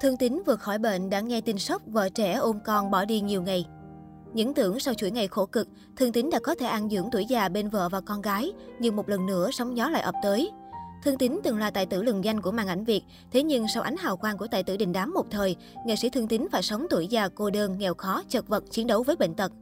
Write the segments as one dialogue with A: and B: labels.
A: Thương Tín vừa khỏi bệnh đã nghe tin sốc vợ trẻ ôm con bỏ đi nhiều ngày. Những tưởng sau chuỗi ngày khổ cực, Thương Tín đã có thể ăn dưỡng tuổi già bên vợ và con gái, nhưng một lần nữa sóng gió lại ập tới. Thương Tín từng là tài tử lừng danh của màn ảnh Việt, thế nhưng sau ánh hào quang của tài tử đình đám một thời, nghệ sĩ Thương Tín phải sống tuổi già cô đơn, nghèo khó, chật vật chiến đấu với bệnh tật.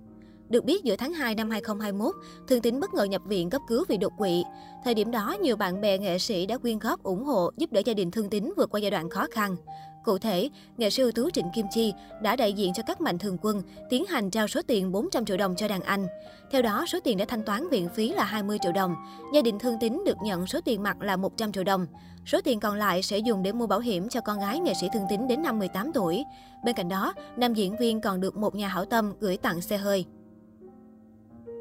A: Được biết giữa tháng 2 năm 2021, Thương Tín bất ngờ nhập viện cấp cứu vì đột quỵ. Thời điểm đó, nhiều bạn bè nghệ sĩ đã quyên góp ủng hộ giúp đỡ gia đình Thương Tín vượt qua giai đoạn khó khăn. Cụ thể, nghệ sĩ ưu tú Trịnh Kim Chi đã đại diện cho các mạnh thường quân tiến hành trao số tiền 400 triệu đồng cho đàn anh. Theo đó, số tiền đã thanh toán viện phí là 20 triệu đồng. Gia đình Thương Tín được nhận số tiền mặt là 100 triệu đồng. Số tiền còn lại sẽ dùng để mua bảo hiểm cho con gái nghệ sĩ Thương Tín đến năm 18 tuổi. Bên cạnh đó, nam diễn viên còn được một nhà hảo tâm gửi tặng xe hơi.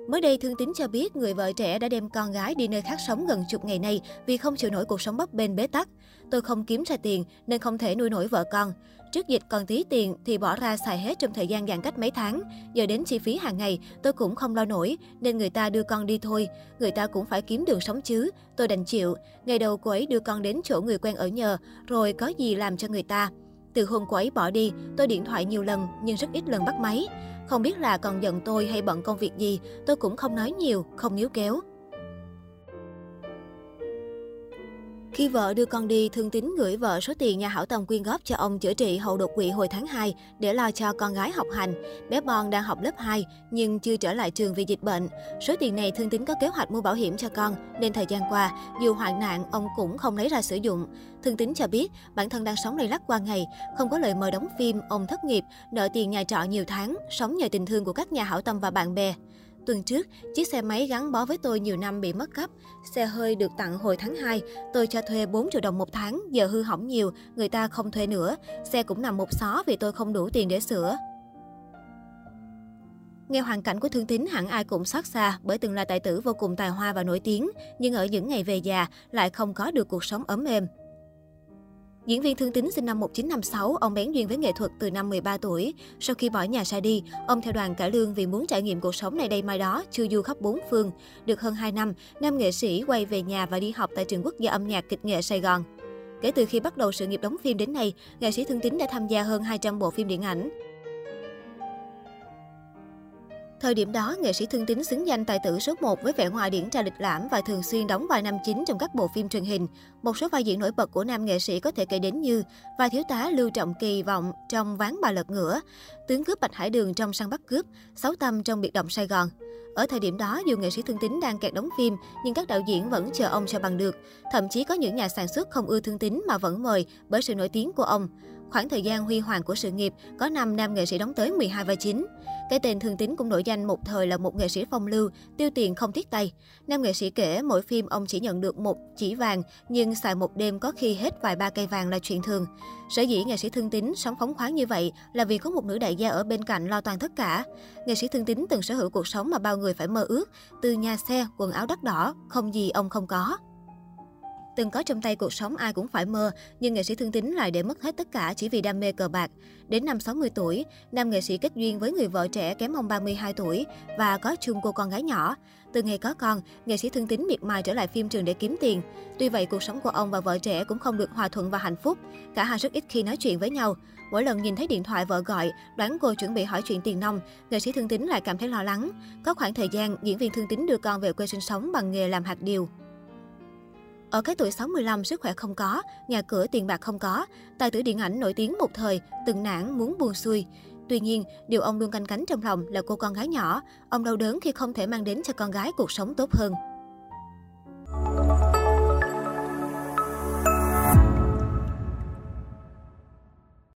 A: Mới đây, Thương Tín cho biết người vợ trẻ đã đem con gái đi nơi khác sống gần chục ngày nay vì không chịu nổi cuộc sống bấp bênh bế tắc. Tôi không kiếm ra tiền nên không thể nuôi nổi vợ con. Trước dịch còn tí tiền thì bỏ ra xài hết trong thời gian giãn cách mấy tháng. Giờ đến chi phí hàng ngày tôi cũng không lo nổi nên người ta đưa con đi thôi. Người ta cũng phải kiếm đường sống chứ. Tôi đành chịu. Ngày đầu cô ấy đưa con đến chỗ người quen ở nhờ rồi có gì làm cho người ta. Từ hôm cô ấy bỏ đi, tôi điện thoại nhiều lần nhưng rất ít lần bắt máy. Không biết là còn giận tôi hay bận công việc gì, tôi cũng không nói nhiều, không níu kéo. Khi vợ đưa con đi, Thương Tín gửi vợ số tiền nhà hảo tâm quyên góp cho ông chữa trị hậu đột quỵ hồi tháng 2 để lo cho con gái học hành. Bé Bon đang học lớp 2 nhưng chưa trở lại trường vì dịch bệnh. Số tiền này Thương Tín có kế hoạch mua bảo hiểm cho con nên thời gian qua, dù hoạn nạn, ông cũng không lấy ra sử dụng. Thương Tín cho biết bản thân đang sống lây lắc qua ngày, không có lời mời đóng phim, ông thất nghiệp, nợ tiền nhà trọ nhiều tháng, sống nhờ tình thương của các nhà hảo tâm và bạn bè. Tuần trước, chiếc xe máy gắn bó với tôi nhiều năm bị mất cắp. Xe hơi được tặng hồi tháng 2, tôi cho thuê 4 triệu đồng một tháng, giờ hư hỏng nhiều, người ta không thuê nữa. Xe cũng nằm một xó vì tôi không đủ tiền để sửa. Nghe hoàn cảnh của Thương Tín hẳn ai cũng xót xa bởi từng là tài tử vô cùng tài hoa và nổi tiếng, nhưng ở những ngày về già lại không có được cuộc sống ấm êm. Diễn viên Thương Tín sinh năm 1956, ông bén duyên với nghệ thuật từ năm 13 tuổi. Sau khi bỏ nhà ra đi, ông theo đoàn cải lương vì muốn trải nghiệm cuộc sống này đây mai đó, chưa du khắp bốn phương. Được hơn 2 năm, nam nghệ sĩ quay về nhà và đi học tại trường quốc gia âm nhạc kịch nghệ Sài Gòn. Kể từ khi bắt đầu sự nghiệp đóng phim đến nay, nghệ sĩ Thương Tín đã tham gia hơn 200 bộ phim điện ảnh. Thời điểm đó, nghệ sĩ Thương Tín xứng danh tài tử số 1 với vẻ ngoài điển trai lịch lãm và thường xuyên đóng vai nam chính trong các bộ phim truyền hình. Một số vai diễn nổi bật của nam nghệ sĩ có thể kể đến như vai thiếu tá Lưu Trọng Kỳ vọng trong Ván bà lật ngửa, tướng cướp Bạch Hải Đường trong Săn bắt cướp, Sáu Tâm trong Biệt động Sài Gòn. Ở thời điểm đó, dù nghệ sĩ Thương Tín đang kẹt đóng phim, nhưng các đạo diễn vẫn chờ ông cho bằng được. Thậm chí có những nhà sản xuất không ưa Thương Tín mà vẫn mời bởi sự nổi tiếng của ông. Khoảng thời gian huy hoàng của sự nghiệp, có năm nam nghệ sĩ đóng tới 12 vai chính. Cái tên Thương Tín cũng nổi danh một thời là một nghệ sĩ phong lưu, tiêu tiền không tiếc tay. Nam nghệ sĩ kể mỗi phim ông chỉ nhận được một chỉ vàng, nhưng xài một đêm có khi hết vài ba cây vàng là chuyện thường. Sở dĩ nghệ sĩ Thương Tín sống phóng khoáng như vậy là vì có một nữ đại gia ở bên cạnh lo toàn tất cả. Nghệ sĩ Thương Tín từng sở hữu cuộc sống mà bao người phải mơ ước, từ nhà xe, quần áo đắt đỏ, không gì ông không có. Từng có trong tay cuộc sống ai cũng phải mơ, nhưng nghệ sĩ Thương Tín lại để mất hết tất cả chỉ vì đam mê cờ bạc. Đến năm 60 tuổi, nam nghệ sĩ kết duyên với người vợ trẻ kém ông 32 tuổi và có chung cô con gái nhỏ. Từ ngày có con, nghệ sĩ Thương Tín miệt mài trở lại phim trường để kiếm tiền. Tuy vậy, cuộc sống của ông và vợ trẻ cũng không được hòa thuận và hạnh phúc. Cả hai rất ít khi nói chuyện với nhau. Mỗi lần nhìn thấy điện thoại vợ gọi, đoán cô chuẩn bị hỏi chuyện tiền nông, nghệ sĩ Thương Tín lại cảm thấy lo lắng. Có khoảng thời gian, diễn viên Thương Tín đưa con về quê sinh sống bằng nghề làm hạt điều. Ở cái tuổi 65, sức khỏe không có, nhà cửa tiền bạc không có, tài tử điện ảnh nổi tiếng một thời, từng nản muốn buông xuôi. Tuy nhiên, điều ông luôn canh cánh trong lòng là cô con gái nhỏ. Ông đau đớn khi không thể mang đến cho con gái cuộc sống tốt hơn.